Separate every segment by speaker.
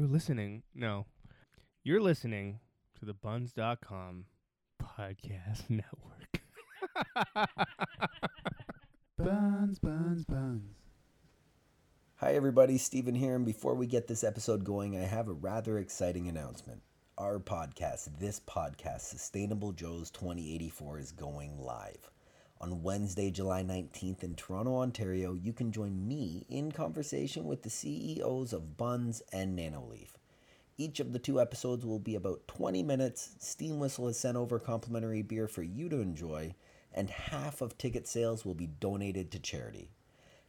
Speaker 1: You're listening. No. You're listening to the bunz.com podcast network.
Speaker 2: Bunz, bunz, bunz.
Speaker 3: Hi, everybody. Stephen here. And before we get this episode going, I have a rather exciting announcement. Our podcast, this podcast, Sustainable Joes 2084, is going live. On Wednesday, July 19th in Toronto, Ontario, you can join me in conversation with the CEOs of Bunz and Nanoleaf. Each of the two episodes will be about 20 minutes. Steam Whistle has sent over complimentary beer for you to enjoy, and half of ticket sales will be donated to charity.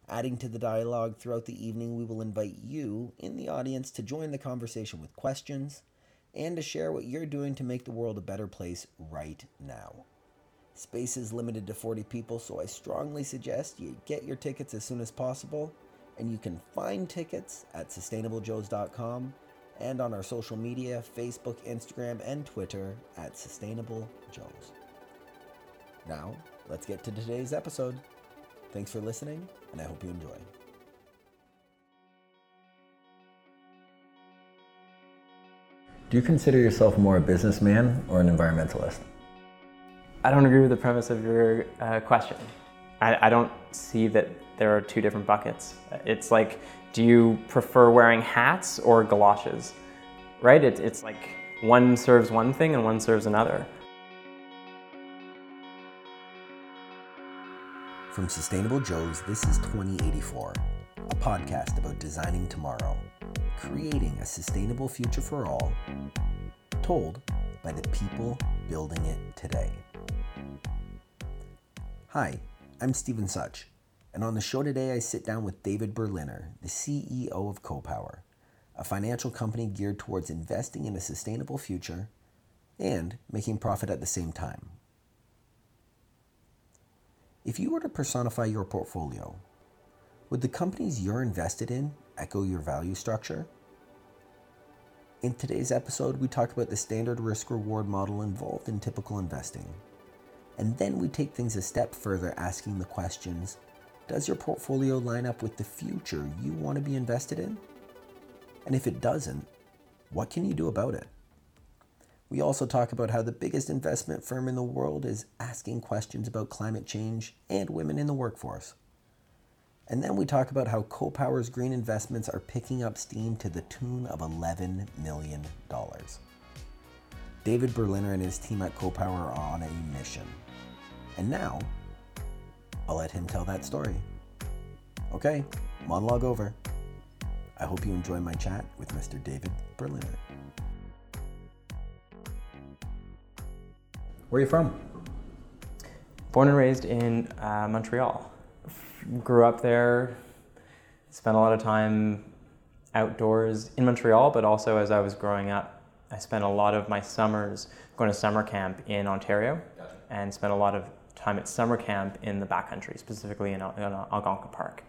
Speaker 3: Adding to the dialogue throughout the evening, we will invite you in the audience to join the conversation with questions and to share what you're doing to make the world a better place right now. Space is limited to 40 people, so I strongly suggest you get your tickets as soon as possible. And you can find tickets at sustainablejoes.com and on our social media Facebook, Instagram, and Twitter at Sustainable Joes. Now, let's get to today's episode. Thanks for listening, and I hope you enjoy. Do you consider yourself more a businessman or an environmentalist?
Speaker 4: I don't agree with the premise of your uh, question. I, I don't see that there are two different buckets. It's like, do you prefer wearing hats or galoshes? Right? It, it's like one serves one thing and one serves another.
Speaker 3: From Sustainable Joes, this is 2084, a podcast about designing tomorrow, creating a sustainable future for all, told by the people building it today. Hi, I'm Stephen Such, and on the show today I sit down with David Berliner, the CEO of CoPower, a financial company geared towards investing in a sustainable future and making profit at the same time. If you were to personify your portfolio, would the companies you're invested in echo your value structure? In today's episode, we talk about the standard risk reward model involved in typical investing. And then we take things a step further, asking the questions Does your portfolio line up with the future you want to be invested in? And if it doesn't, what can you do about it? We also talk about how the biggest investment firm in the world is asking questions about climate change and women in the workforce. And then we talk about how CoPower's green investments are picking up steam to the tune of $11 million. David Berliner and his team at CoPower are on a mission. And now, I'll let him tell that story. Okay, monologue over. I hope you enjoy my chat with Mr. David Berliner. Where are you from?
Speaker 4: Born and raised in uh, Montreal. Grew up there, spent a lot of time outdoors in Montreal, but also as I was growing up, I spent a lot of my summers going to summer camp in Ontario and spent a lot of time at summer camp in the backcountry, specifically in, Al- in Algonquin Park.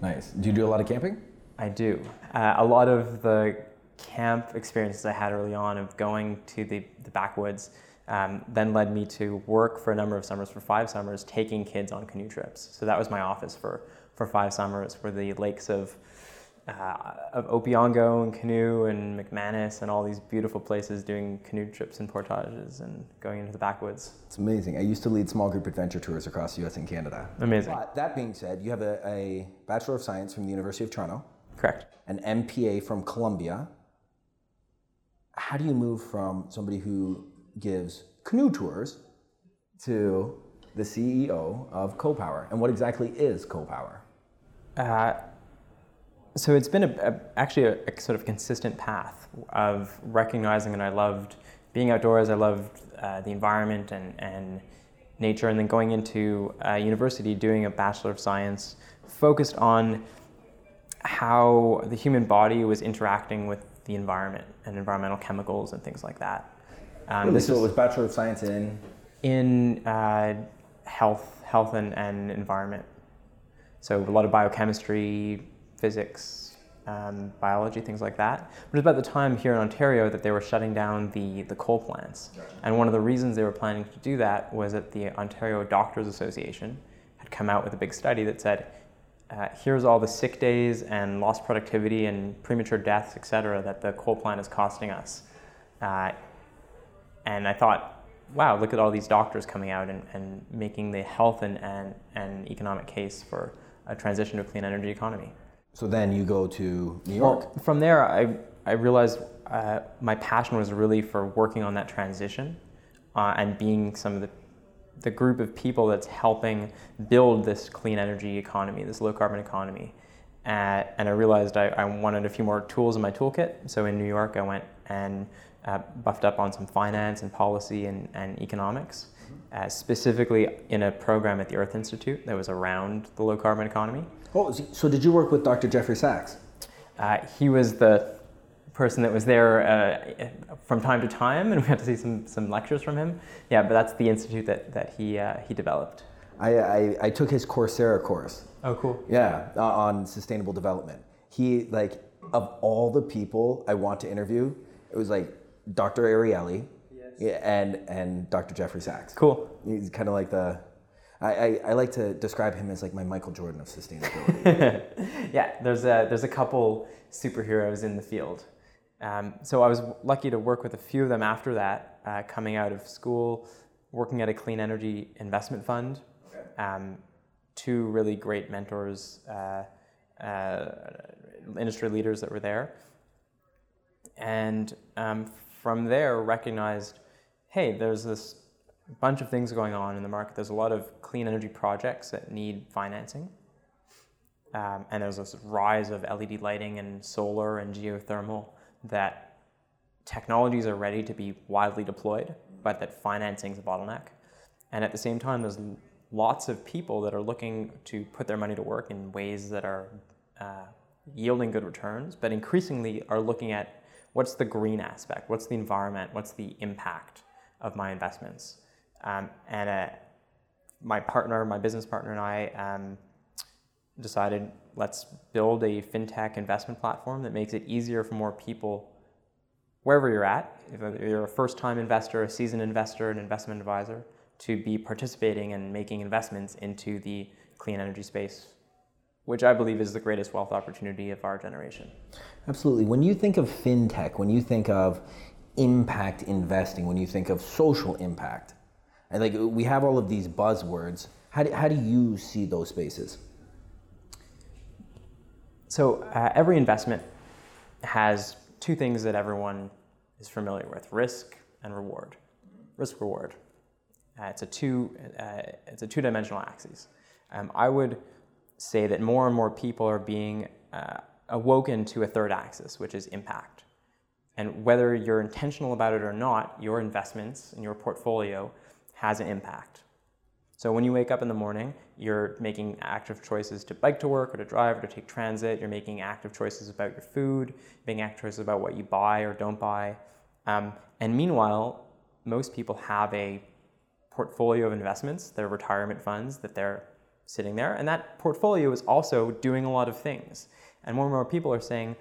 Speaker 3: Nice. Do you do a lot of camping?
Speaker 4: I do. Uh, a lot of the camp experiences I had early on of going to the, the backwoods um, then led me to work for a number of summers, for five summers, taking kids on canoe trips. So that was my office for, for five summers, were the lakes of, uh, of Opeongo and Canoe and McManus and all these beautiful places doing canoe trips and portages and going into the backwoods.
Speaker 3: It's amazing. I used to lead small group adventure tours across the US and Canada.
Speaker 4: Amazing.
Speaker 3: But that being said, you have a, a Bachelor of Science from the University of Toronto,
Speaker 4: Correct.
Speaker 3: an MPA from Columbia. How do you move from somebody who gives canoe tours to the CEO of CoPower? And what exactly is CoPower?
Speaker 4: Uh, so it's been a, a, actually a, a sort of consistent path of recognizing that I loved being outdoors, I loved uh, the environment and, and nature, and then going into uh, university doing a Bachelor of Science focused on how the human body was interacting with the environment and environmental chemicals and things like that. Um,
Speaker 3: Really? so it was Bachelor of Science in
Speaker 4: in uh, health, health and, and environment. So a lot of biochemistry, physics, um, biology, things like that. But it was about the time here in Ontario that they were shutting down the, the coal plants. And one of the reasons they were planning to do that was that the Ontario Doctors Association had come out with a big study that said uh, here's all the sick days and lost productivity and premature deaths, et cetera, that the coal plant is costing us. Uh, and I thought, wow, look at all these doctors coming out and, and making the health and, and, and economic case for a transition to a clean energy economy.
Speaker 3: So then you go to New York.
Speaker 4: Well, from there, I, I realized uh, my passion was really for working on that transition uh, and being some of the, the group of people that's helping build this clean energy economy, this low carbon economy. Uh, and I realized I, I wanted a few more tools in my toolkit. So in New York, I went and uh, buffed up on some finance and policy and, and economics, uh, specifically in a program at the Earth Institute that was around the low carbon economy.
Speaker 3: Oh, so did you work with Dr. Jeffrey Sachs?
Speaker 4: Uh, he was the person that was there uh, from time to time, and we had to see some, some lectures from him. Yeah, but that's the institute that, that he, uh, he developed.
Speaker 3: I, I, I, took his Coursera course.
Speaker 4: Oh, cool.
Speaker 3: Yeah, uh, on sustainable development. He, like, of all the people I want to interview, it was like Dr. Ariely yes. and, and Dr. Jeffrey Sachs.
Speaker 4: Cool.
Speaker 3: He's kind of like the, I, I, I, like to describe him as like my Michael Jordan of sustainability.
Speaker 4: yeah, there's a, there's a couple superheroes in the field. Um, so I was lucky to work with a few of them after that, uh, coming out of school, working at a clean energy investment fund. Okay. Um, two really great mentors, uh, uh, industry leaders that were there. And um, from there, recognized hey, there's this bunch of things going on in the market. There's a lot of clean energy projects that need financing. Um, and there's this rise of LED lighting and solar and geothermal that technologies are ready to be widely deployed, but that financing is a bottleneck. And at the same time, there's lots of people that are looking to put their money to work in ways that are uh, yielding good returns, but increasingly are looking at what's the green aspect, what's the environment, what's the impact of my investments. Um, and uh, my partner, my business partner, and I um, decided let's build a fintech investment platform that makes it easier for more people wherever you're at, if you're a first time investor, a seasoned investor, an investment advisor, to be participating and making investments into the clean energy space, which I believe is the greatest wealth opportunity of our generation.
Speaker 3: Absolutely. When you think of fintech, when you think of impact investing, when you think of social impact, and like we have all of these buzzwords, how do, how do you see those spaces?
Speaker 4: So uh, every investment has two things that everyone is familiar with: risk and reward. Risk reward. Uh, it's a two uh, it's a two dimensional axis. Um, I would say that more and more people are being uh, awoken to a third axis, which is impact. And whether you're intentional about it or not, your investments in your portfolio has an impact. So when you wake up in the morning, you're making active choices to bike to work or to drive or to take transit. You're making active choices about your food, making active choices about what you buy or don't buy. Um, and meanwhile, most people have a portfolio of investments, their retirement funds that they're sitting there, and that portfolio is also doing a lot of things. And more and more people are saying,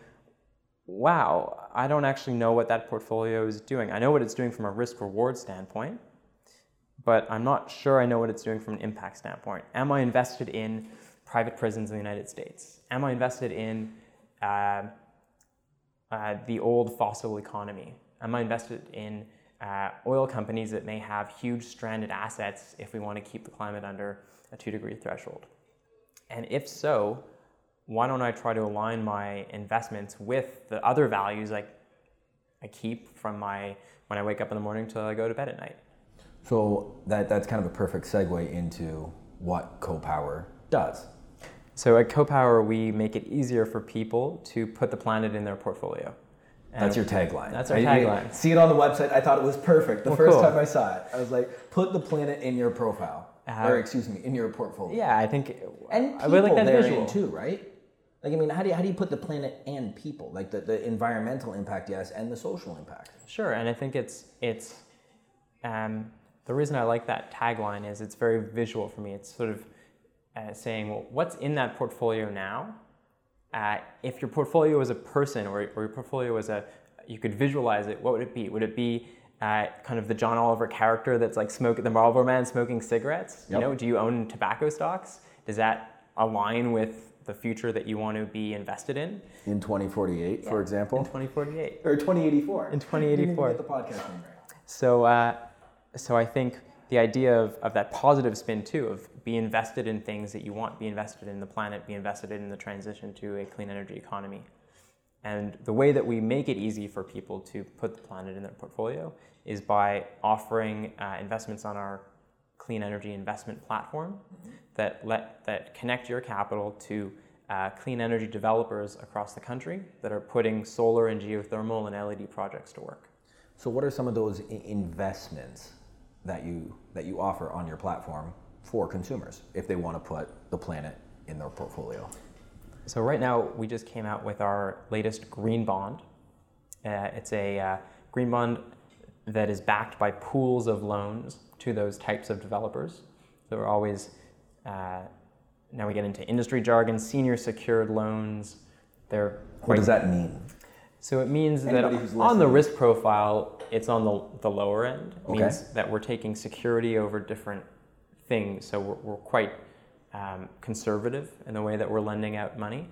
Speaker 4: wow, I don't actually know what that portfolio is doing. I know what it's doing from a risk reward standpoint, but I'm not sure I know what it's doing from an impact standpoint. Am I invested in private prisons in the United States? Am I invested in uh, uh, the old fossil economy? Am I invested in uh, oil companies that may have huge stranded assets if we want to keep the climate under a two degree threshold? And if so, why don't I try to align my investments with the other values I, I keep from my when I wake up in the morning till I go to bed at night?
Speaker 3: So that, that's kind of a perfect segue into what CoPower does.
Speaker 4: So at CoPower, we make it easier for people to put the planet in their portfolio.
Speaker 3: And that's your tagline.
Speaker 4: That's our tagline.
Speaker 3: see it on the website. I thought it was perfect. The well, first cool. time I saw it, I was like, put the planet in your profile. Uh, or excuse me, in your portfolio.
Speaker 4: Yeah, I think
Speaker 3: and people I really like that visual too, right? Like I mean, how do you, how do you put the planet and people, like the, the environmental impact, yes, and the social impact?
Speaker 4: Sure, and I think it's it's um, the reason I like that tagline is it's very visual for me. It's sort of uh, saying, well, what's in that portfolio now? Uh, if your portfolio was a person or, or your portfolio was a, you could visualize it, what would it be? Would it be uh, kind of the John Oliver character that's like smoking, the Marlboro man smoking cigarettes? Yep. You know, do you own tobacco stocks? Does that align with the future that you want to be invested in.
Speaker 3: In 2048, for example.
Speaker 4: In
Speaker 3: example,
Speaker 4: 2048.
Speaker 3: or 2084.
Speaker 4: In 2084.
Speaker 3: Get the podcast name right.
Speaker 4: So, uh, so I think the idea of, of that positive spin too, of be invested in things that you want, be invested in the planet, be invested in the transition to a clean energy economy. And the way that we make it easy for people to put the planet in their portfolio is by offering uh, investments on our clean energy investment platform that let that connect your capital to uh, clean energy developers across the country that are putting solar and geothermal and LED projects to work.
Speaker 3: So, what are some of those I- investments that you that you offer on your platform for consumers if they want to put the planet in their portfolio?
Speaker 4: So right now, we just came out with our latest green bond. Uh, it's a uh, green bond that is backed by pools of loans to those types of developers. So we're always uh, now we get into industry jargon, senior secured loans. They're
Speaker 3: What does that mean?
Speaker 4: So it means that
Speaker 3: Anybody who's
Speaker 4: on the risk profile, it's on the, the lower end. It
Speaker 3: Okay.
Speaker 4: means that we're taking security over different things. So we're, we're quite um, conservative in the way that we're lending out money.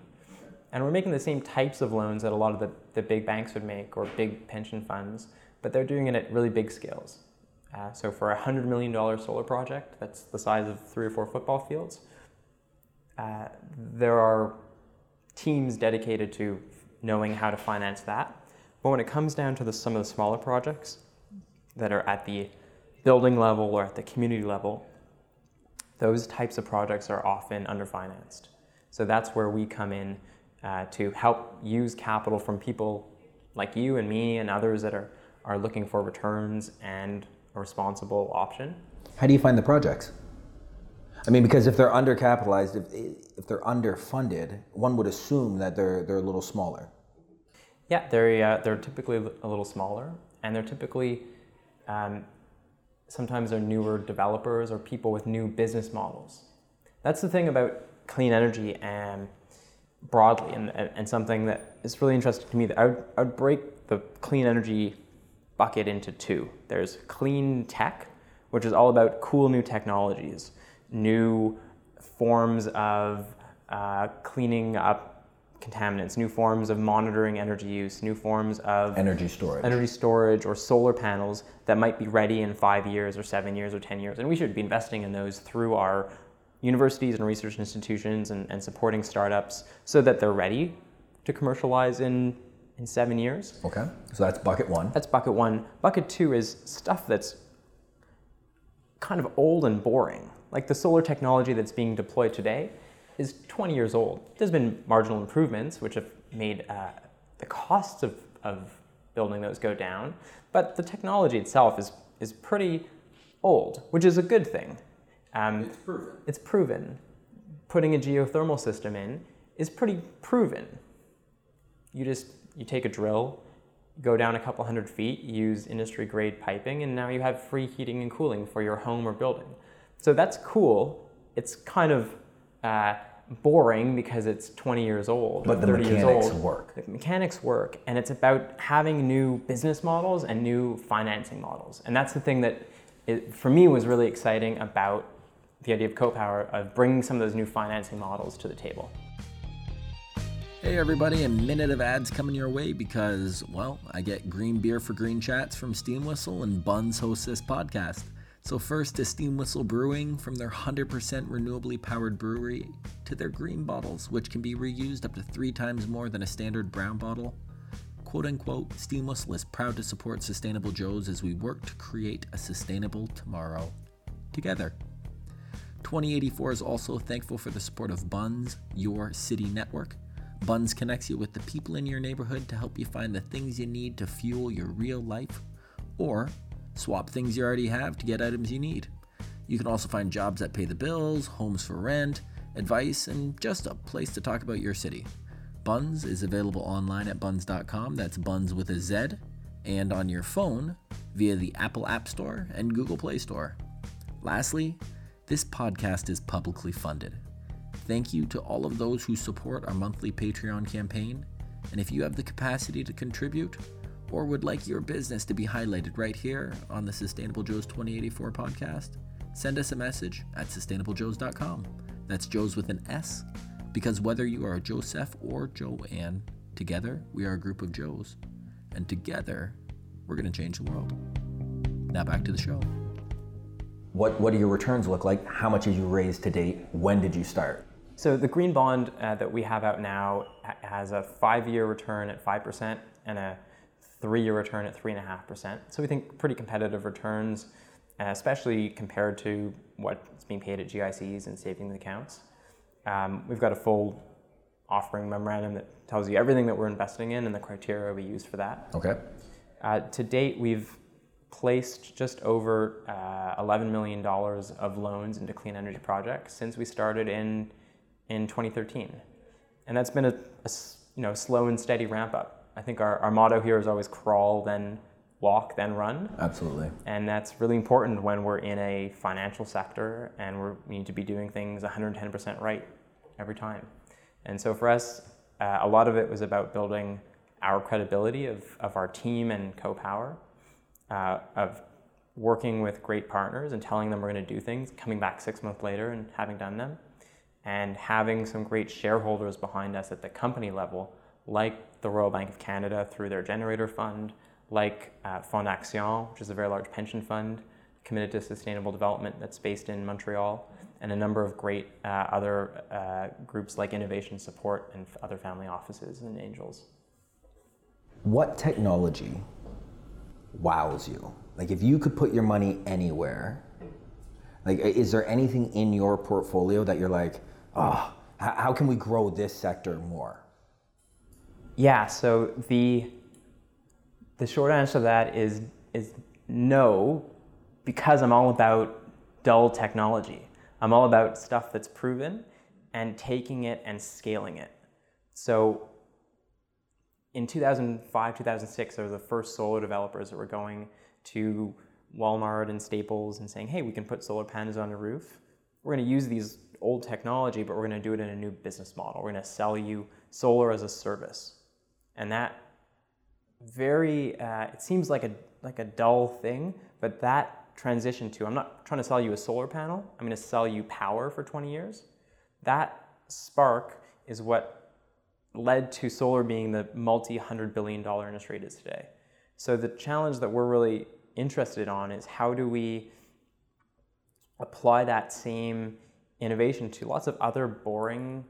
Speaker 4: And we're making the same types of loans that a lot of the, the big banks would make or big pension funds, but they're doing it at really big scales. Uh, so for a $100 million solar project, that's the size of three or four football fields, uh, there are teams dedicated to knowing how to finance that. But when it comes down to the, some of the smaller projects that are at the building level or at the community level, those types of projects are often underfinanced. So that's where we come in uh, to help use capital from people like you and me and others that are, are looking for returns and a responsible option.
Speaker 3: How do you find the projects? I mean, because if they're undercapitalized, if, if they're underfunded, one would assume that they're, they're a little smaller.
Speaker 4: Yeah, they're, uh, they're typically a little smaller, and they're typically um, sometimes they're newer developers or people with new business models. That's the thing about clean energy and broadly, and, and something that is really interesting to me. That I would, I would break the clean energy bucket into two. There's clean tech, which is all about cool new technologies, new forms of uh, cleaning up contaminants, new forms of monitoring energy use, new forms of
Speaker 3: Energy storage.
Speaker 4: energy storage or solar panels that might be ready in five years or seven years or 10 years. And we should be investing in those through our universities and research institutions and, and supporting startups so that they're ready to commercialize in, in seven years.
Speaker 3: Okay, so that's bucket one.
Speaker 4: That's bucket one. Bucket two is stuff that's kind of old and boring. Like the solar technology that's being deployed today is 20 years old. There's been marginal improvements which have made uh, the costs of, of building those go down, but the technology itself is, is pretty old, which is a good thing. Um,
Speaker 3: proven.
Speaker 4: it's proven. Putting a geothermal system in is pretty proven. You just you take a drill, go down a couple hundred feet, use industry grade piping, and now you have free heating and cooling for your home or building. So that's cool. It's kind of uh, boring because it's 20 years old,
Speaker 3: But the
Speaker 4: 30 years
Speaker 3: mechanics
Speaker 4: old.
Speaker 3: work.
Speaker 4: The mechanics work, and it's about having new business models and new financing models. And that's the thing that, it, for me, was really exciting about the idea of CoPower of bringing some of those new financing models to the table.
Speaker 3: Hey everybody, a minute of ads coming your way because, well, I get green beer for green chats from Steam Whistle and Bunz hosts this podcast. So first to Steam Whistle Brewing from their 100% renewably powered brewery to their green bottles, which can be reused up to three times more than a standard brown bottle. Quote unquote, Steam Whistle is proud to support Sustainable Joes as we work to create a sustainable tomorrow together. 2084 is also thankful for the support of Bunz, your city network. Bunz connects you with the people in your neighborhood to help you find the things you need to fuel your real life, or swap things you already have to get items you need. You can also find jobs that pay the bills, homes for rent, advice, and just a place to talk about your city. Bunz is available online at bunz.com, that's buns with a Z, and on your phone via the Apple App Store and Google Play Store. Lastly, this podcast is publicly funded. Thank you to all of those who support our monthly Patreon campaign. And if you have the capacity to contribute or would like your business to be highlighted right here on the Sustainable Joes 2084 podcast, send us a message at sustainablejoes.com. That's Joes with an S Because whether you are Joseph or Joanne, together we are a group of Joes. And together, we're going to change the world. Now back to the show. What, what do your returns look like? How much did you raise to date? When did you start?
Speaker 4: So the green bond uh, that we have out now has a five-year return at five percent and a three-year return at three and a half percent. So we think pretty competitive returns, uh, especially compared to what's being paid at GICs and savings accounts. Um, we've got a full offering memorandum that tells you everything that we're investing in and the criteria we use for that.
Speaker 3: Okay.
Speaker 4: Uh, to date, we've placed just over uh, $11 million of loans into clean energy projects since we started in, in 2013. And that's been a you know, slow and steady ramp up. I think our, our motto here is always crawl, then walk, then run.
Speaker 3: Absolutely.
Speaker 4: And that's really important when we're in a financial sector and we're, we need to be doing things 110% right every time. And so for us, uh, a lot of it was about building our credibility of, of our team and CoPower, uh, of working with great partners and telling them we're going to do things, coming back six months later and having done them, and having some great shareholders behind us at the company level, like the Royal Bank of Canada through their generator fund, like uh, Fondaction, which is a very large pension fund committed to sustainable development that's based in Montreal, and a number of great uh, other uh, groups like Innovation Support and other family offices and angels.
Speaker 3: What technology wows you? Like, if you could put your money anywhere, like, is there anything in your portfolio that you're like, oh, how, how can we grow this sector more?
Speaker 4: Yeah, so the the short answer to that is is no, because I'm all about dull technology. I'm all about stuff that's proven and taking it and scaling it. So in 2005, 2006, there were the first solar developers that were going to Walmart and Staples and saying, hey, we can put solar panels on the roof. We're going to use these old technology, but we're going to do it in a new business model. We're going to sell you solar as a service. And that very, uh, it seems like a, like a dull thing, but that transition to, I'm not trying to sell you a solar panel, I'm going to sell you power for 20 years. That spark is what led to solar being the multi hundred billion dollar industry it is today. So the challenge that we're really interested on is how do we apply that same innovation to lots of other boring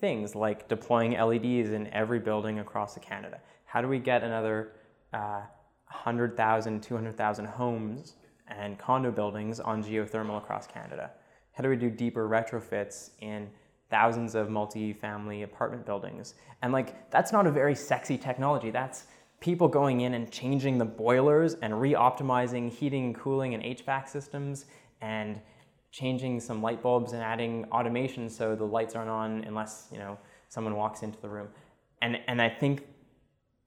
Speaker 4: things like deploying LEDs in every building across Canada. How do we get another uh, 100,000, 200,000 homes and condo buildings on geothermal across Canada? How do we do deeper retrofits in thousands of multi-family apartment buildings? And like that's not a very sexy technology. That's people going in and changing the boilers and re-optimizing heating and cooling and HVAC systems and changing some light bulbs and adding automation so the lights aren't on unless you know someone walks into the room. And and I think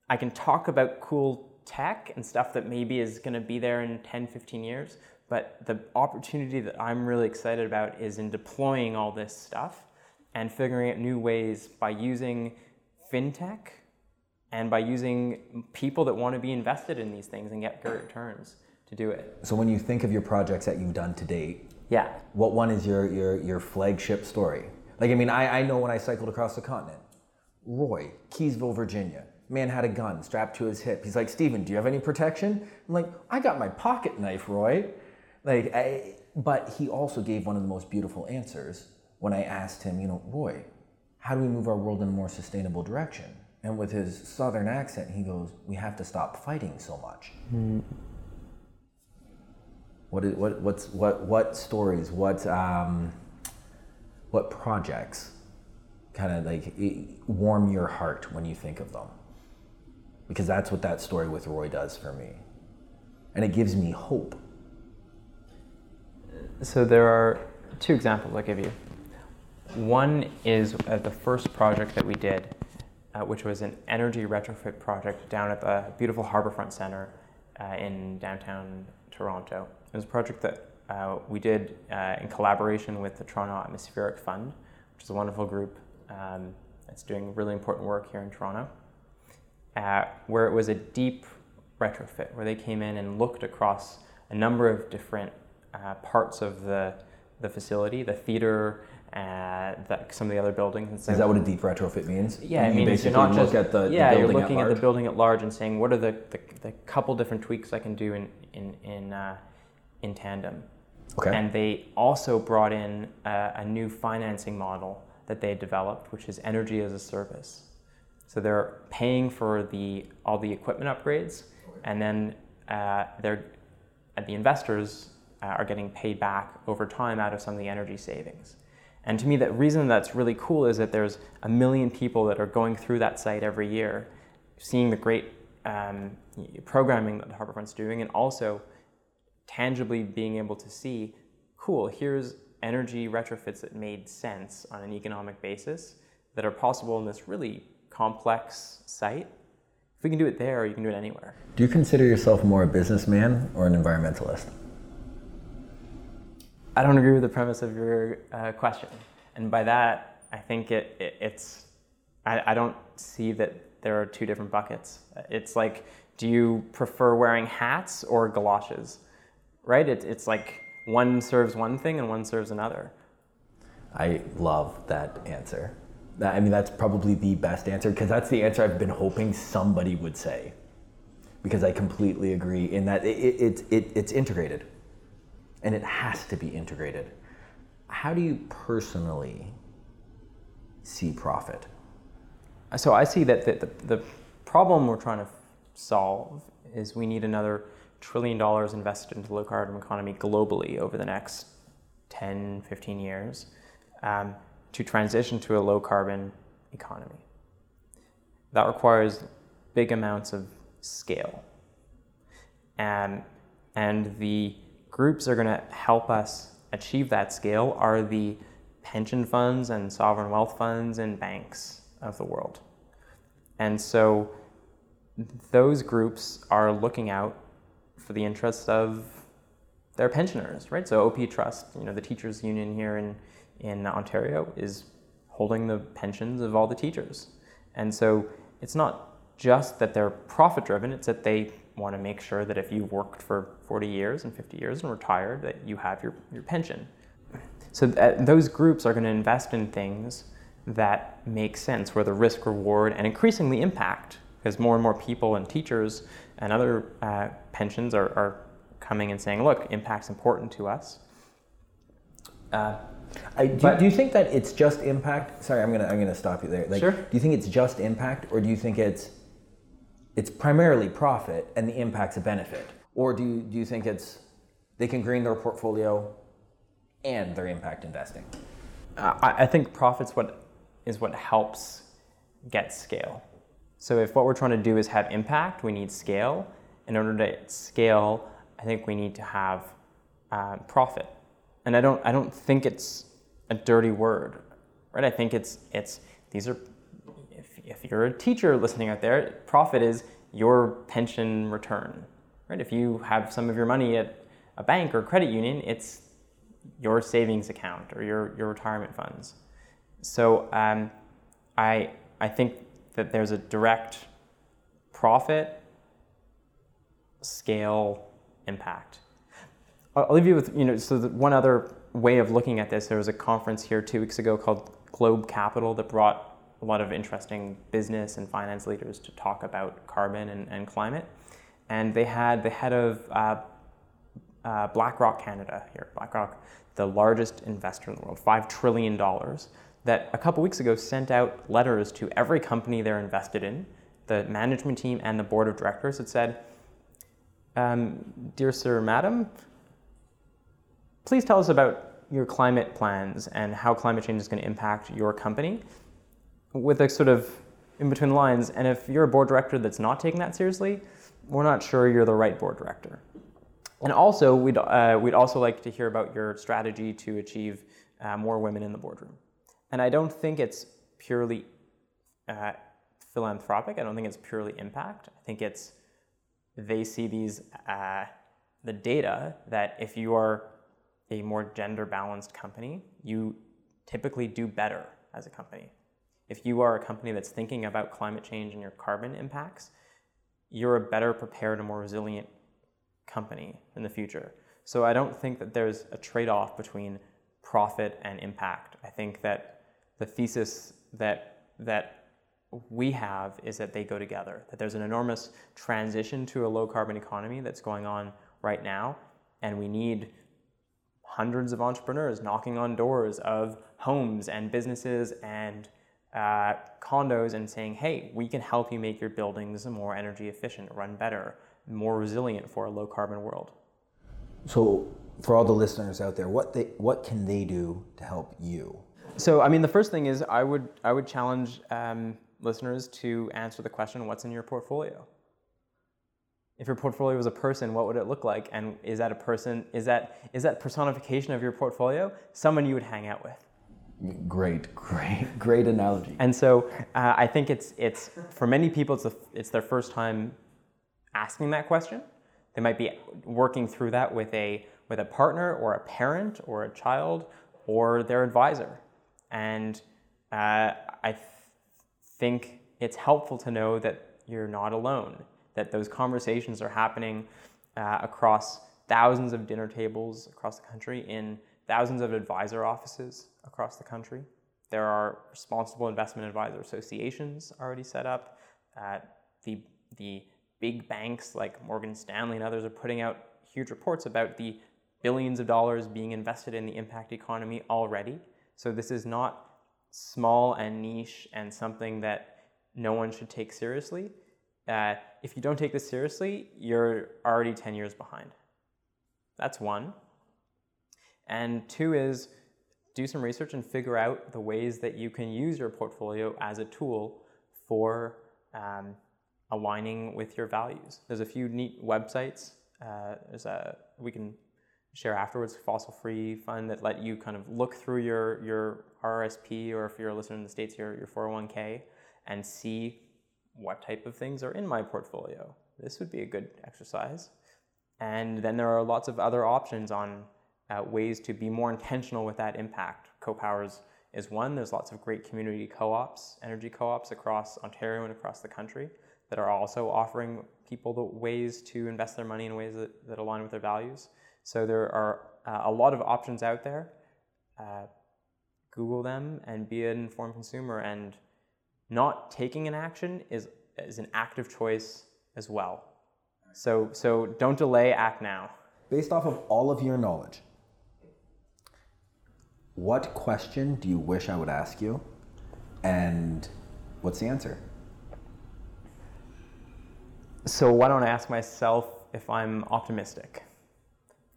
Speaker 4: I can talk about cool tech and stuff that maybe is going to be there in 10, 15 years, but the opportunity that I'm really excited about is in deploying all this stuff and figuring out new ways by using fintech and by using people that want to be invested in these things and get great returns to do it.
Speaker 3: So, when you think of your projects that you've done to date,
Speaker 4: Yeah.
Speaker 3: what one is your, your, your flagship story? Like, I mean, I, I know when I cycled across the continent, Roy, Keysville, Virginia, man had a gun strapped to his hip. He's like, Stephen, do you have any protection? I'm like, I got my pocket knife, Roy. Like, I, but he also gave one of the most beautiful answers when I asked him, you know, Roy, how do we move our world in a more sustainable direction? And with his southern accent, he goes, we have to stop fighting so much. Hmm. What, is, what, what's, what, what stories, what, um, what projects kind of like warm your heart when you think of them? Because that's what that story with Roy does for me. And it gives me hope.
Speaker 4: So there are two examples I'll give you. One is uh, the first project that we did, uh, which was an energy retrofit project down at the beautiful Harbourfront Center uh, in downtown Toronto. It was a project that uh, we did uh, in collaboration with the Toronto Atmospheric Fund, which is a wonderful group um, that's doing really important work here in Toronto, uh, where it was a deep retrofit, where they came in and looked across a number of different uh, parts of the, the facility, the theater uh, that some of the other buildings and say,
Speaker 3: Is that what a deep retrofit means?
Speaker 4: yeah,
Speaker 3: You
Speaker 4: it means
Speaker 3: basically
Speaker 4: you're not
Speaker 3: look
Speaker 4: just
Speaker 3: at the, the
Speaker 4: yeah, you're
Speaker 3: building
Speaker 4: looking
Speaker 3: at,
Speaker 4: at, the building at large and saying what are the, the, the couple different tweaks I can do in in in uh, in tandem.
Speaker 3: Okay.
Speaker 4: And they also brought in a, a new financing model that they developed, which is energy as a service. So they're paying for the all the equipment upgrades, and then uh, they're uh, the investors uh, are getting paid back over time out of some of the energy savings. And to me, the reason that's really cool is that there's a million people that are going through that site every year, seeing the great um, programming that the Harbourfront's doing, and also tangibly being able to see, cool, here's energy retrofits that made sense on an economic basis that are possible in this really complex site. If we can do it there, you can do it anywhere.
Speaker 3: Do you consider yourself more a businessman or an environmentalist?
Speaker 4: I don't agree with the premise of your uh, question, and by that I think it, it it's I, I don't see that there are two different buckets. It's like, do you prefer wearing hats or galoshes? Right? It, it's like one serves one thing and one serves another.
Speaker 3: I love that answer. I mean, that's probably the best answer because that's the answer I've been hoping somebody would say. Because I completely agree in that it, it, it, it, it's integrated and it has to be integrated. How do you personally see profit?
Speaker 4: So I see that the, the, the problem we're trying to solve is we need another trillion dollars invested into the low carbon economy globally over the next 10, 15 years um, to transition to a low carbon economy. That requires big amounts of scale. Um, and the groups that are going to help us achieve that scale are the pension funds and sovereign wealth funds and banks of the world. And so those groups are looking out for the interests of their pensioners, right? So OPTrust, you know, the teachers union here in, in Ontario is holding the pensions of all the teachers. And so it's not just that they're profit driven, it's that they want to make sure that if you worked for 40 years and 50 years and retired, that you have your, your pension. So th- uh, those groups are going to invest in things that make sense, where the risk reward and increasingly impact, because more and more people and teachers and other uh, pensions are, are coming and saying, look, impact's important to us. Uh,
Speaker 3: I, do,
Speaker 4: But-
Speaker 3: do you think that it's just impact? Sorry, I'm gonna I'm gonna stop you there. Like,
Speaker 4: Sure.
Speaker 3: Do you think it's just impact, or do you think it's it's primarily profit and the impact's a benefit, or do you, do you think it's they can green their portfolio and their impact investing?
Speaker 4: I, I think profits what is what helps get scale. So if what we're trying to do is have impact, we need scale. In order to scale, I think we need to have uh, profit. And I don't I don't think it's a dirty word, right? I think it's it's these are if, if you're a teacher listening out there, profit is your pension return, right? If you have some of your money at a bank or credit union, it's your savings account or your, your retirement funds. So um, I, I think that there's a direct profit scale impact. I'll leave you with, you know, so one other way of looking at this, there was a conference here two weeks ago called Globe Capital that brought a lot of interesting business and finance leaders to talk about carbon and, and climate. And they had the head of uh, uh, BlackRock Canada here, BlackRock, the largest investor in the world, $5 trillion, that a couple weeks ago sent out letters to every company they're invested in, the management team and the board of directors that said, um, Dear Sir, Madam, please tell us about your climate plans and how climate change is going to impact your company with a sort of in between lines. And if you're a board director that's not taking that seriously, we're not sure you're the right board director. And also, we'd, uh, we'd also like to hear about your strategy to achieve uh, more women in the boardroom. And I don't think it's purely uh, philanthropic. I don't think it's purely impact. I think it's they see these uh, the data that if you are a more gender balanced company, you typically do better as a company. If you are a company that's thinking about climate change and your carbon impacts, you're a better prepared and more resilient company in the future. So I don't think that there's a trade off between profit and impact. I think that the thesis that that we have is that they go together. That there's an enormous transition to a low carbon economy that's going on right now, and we need hundreds of entrepreneurs knocking on doors of homes and businesses and uh, condos and saying, hey, we can help you make your buildings more energy efficient, run better, more resilient for a low carbon world.
Speaker 3: So, for all the listeners out there, what they what can they do to help you?
Speaker 4: So, I mean, the first thing is I would I would challenge um, listeners to answer the question, "What's in your portfolio?" If your portfolio was a person, what would it look like? And is that a person? Is that is that personification of your portfolio someone you would hang out with?
Speaker 3: Great, great, great analogy.
Speaker 4: And so uh, I think it's it's for many people it's a, it's their first time asking that question. They might be working through that with a with a partner or a parent or a child or their advisor. And uh, I th- think it's helpful to know that you're not alone. That those conversations are happening uh, across thousands of dinner tables across the country in thousands of advisor offices across the country. There are responsible investment advisor associations already set up. Uh, the, the big banks like Morgan Stanley and others are putting out huge reports about the billions of dollars being invested in the impact economy already. So this is not small and niche and something that no one should take seriously. Uh, if you don't take this seriously, you're already 10 years behind. That's one. And two is do some research and figure out the ways that you can use your portfolio as a tool for um, aligning with your values. There's a few neat websites. Uh, there's a we can share afterwards fossil free fund that let you kind of look through your your RRSP or if you're a listener in the states your your 401k and see what type of things are in my portfolio. This would be a good exercise. And then there are lots of other options on uh, ways to be more intentional with that impact. CoPower's is one. There's lots of great community co-ops, energy co-ops across Ontario and across the country that are also offering people the ways to invest their money in ways that, that align with their values. So there are uh, a lot of options out there. Uh, Google them and be an informed consumer. And not taking an action is, is an active choice as well. So, so don't delay, act now.
Speaker 3: Based off of all of your knowledge, what question do you wish I would ask you? And what's the answer?
Speaker 4: So why don't I ask myself if I'm optimistic?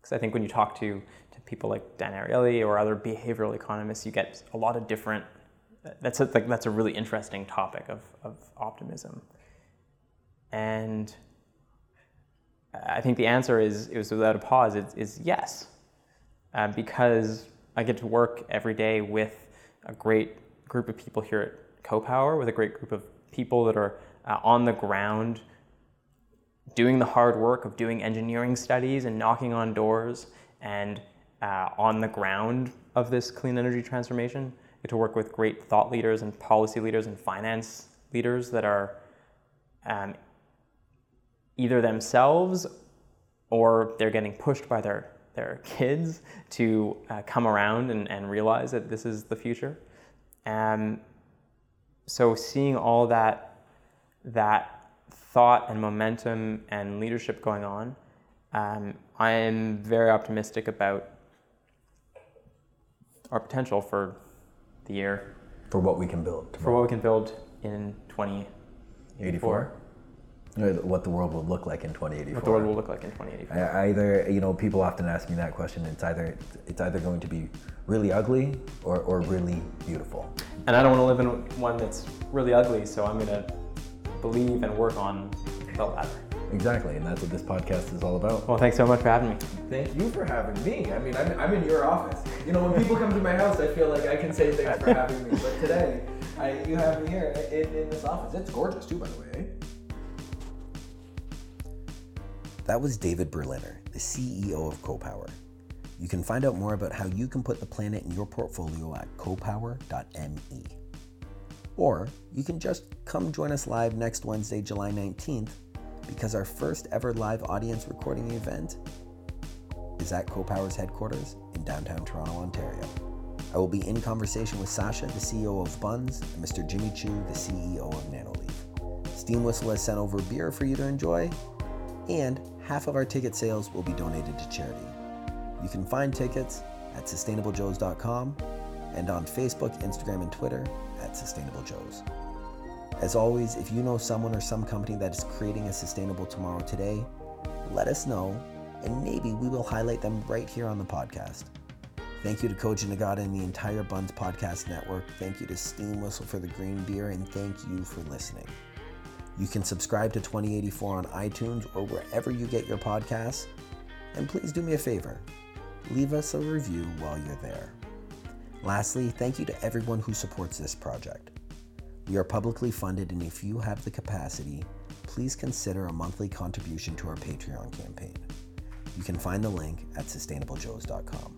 Speaker 4: Because I think when you talk to, to people like Dan Ariely or other behavioral economists, you get a lot of different. That's a, like that's a really interesting topic of, of optimism. And I think the answer is, is without a pause, is, is yes, uh, because I get to work every day with a great group of people here at CoPower, with a great group of people that are uh, on the ground doing the hard work of doing engineering studies and knocking on doors and uh, on the ground of this clean energy transformation. Get to work with great thought leaders and policy leaders and finance leaders that are um, either themselves or they're getting pushed by their their kids to uh, come around and, and realize that this is the future. Um, so seeing all that that thought and momentum and leadership going on, um, I am very optimistic about our potential for the year.
Speaker 3: For what we can build.
Speaker 4: For what we can build in 2084
Speaker 3: what the world will look like in 2084.
Speaker 4: What the world will look like in 2084.
Speaker 3: I, either, you know, people often ask me that question. It's either it's either going to be really ugly or, or really beautiful.
Speaker 4: And I don't want to live in one that's really ugly, so I'm going to believe and work on the latter.
Speaker 3: Exactly, and that's what this podcast is all about.
Speaker 4: Well, thanks so much for having me.
Speaker 5: Thank you for having me. I mean, I'm, I'm in your office. You know, when people come to my house, I feel like I can say thanks for having me. But today, I, you have me here in, in this office. It's gorgeous too, by the way. Eh?
Speaker 3: That was David Berliner, the CEO of CoPower. You can find out more about how you can put the planet in your portfolio at copower.me. Or you can just come join us live next Wednesday, July 19th, because our first ever live audience recording event is at CoPower's headquarters in downtown Toronto, Ontario. I will be in conversation with Sasha, the CEO of Bunz, and Mr. Gimmy Chu, the CEO of Nanoleaf. Steam Whistle has sent over beer for you to enjoy, and half of our ticket sales will be donated to charity. You can find tickets at sustainablejoes.com and on Facebook, Instagram, and Twitter at sustainablejoes. As always, if you know someone or some company that is creating a sustainable tomorrow today, let us know, and maybe we will highlight them right here on the podcast. Thank you to Koji Nagata and the entire Bunz Podcast Network. Thank you to Steam Whistle for the green beer, and thank you for listening. You can subscribe to 2084 on iTunes or wherever you get your podcasts. And please do me a favor leave us a review while you're there. Lastly, thank you to everyone who supports this project. We are publicly funded, and if you have the capacity, please consider a monthly contribution to our Patreon campaign. You can find the link at sustainablejoes.com.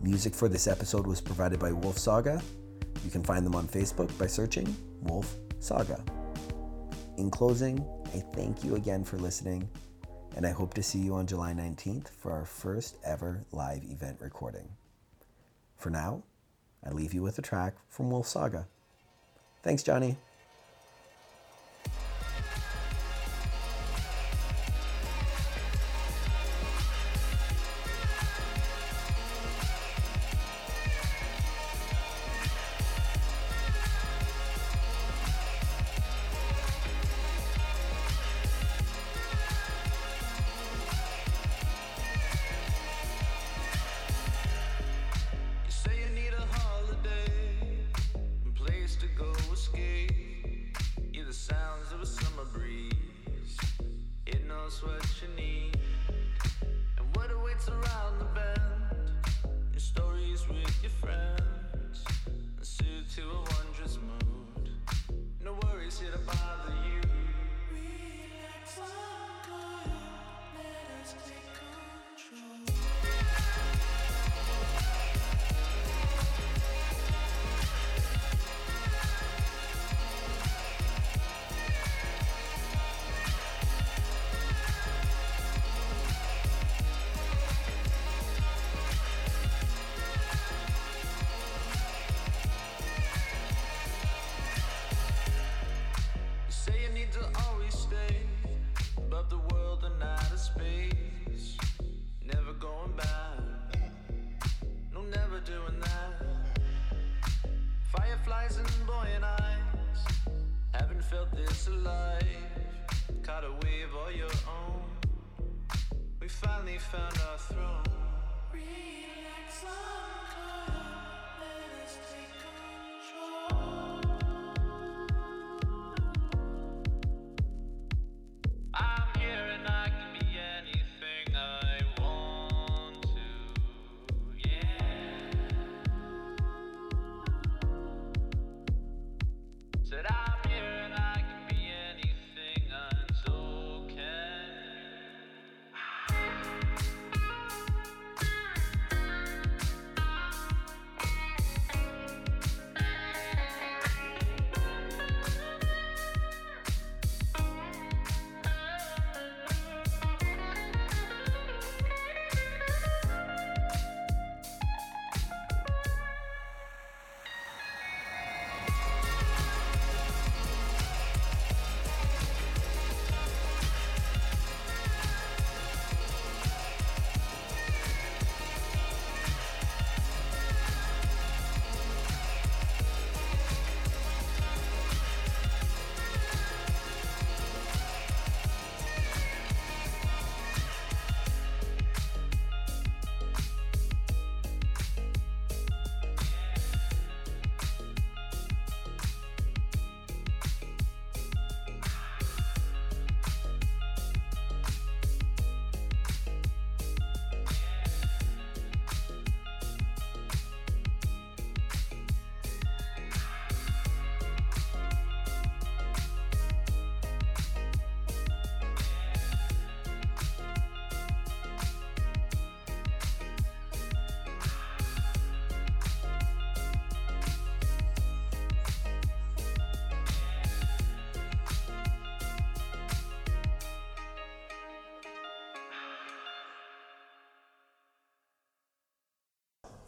Speaker 3: Music for this episode was provided by Wolf Saga. You can find them on Facebook by searching Wolf Saga. In closing, I thank you again for listening, and I hope to see you on July 19th for our first ever live event recording. For now, I leave you with a track from Wolf Saga. Thanks, Johnny.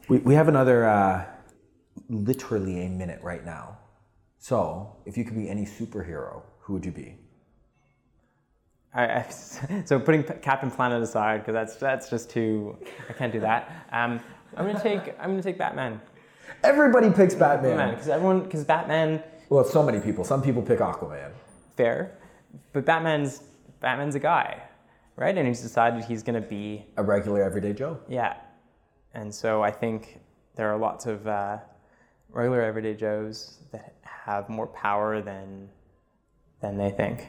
Speaker 6: We,
Speaker 3: we have another, uh, literally a minute right now. So, if you could be any superhero, who would you be?
Speaker 4: I, I, so putting Captain Planet aside, because that's that's just too. I can't do that. Um, I'm gonna take I'm gonna take Batman.
Speaker 3: Everybody picks
Speaker 4: Batman,
Speaker 3: Batman.
Speaker 4: because everyone because Batman
Speaker 3: Well, so many people. Some people pick Aquaman.
Speaker 4: fair, but Batman's Batman's a guy, right? And he's decided he's gonna be
Speaker 3: A regular everyday Joe.
Speaker 4: yeah, and so I think there are lots of uh, regular everyday Joes that have more power than than they think.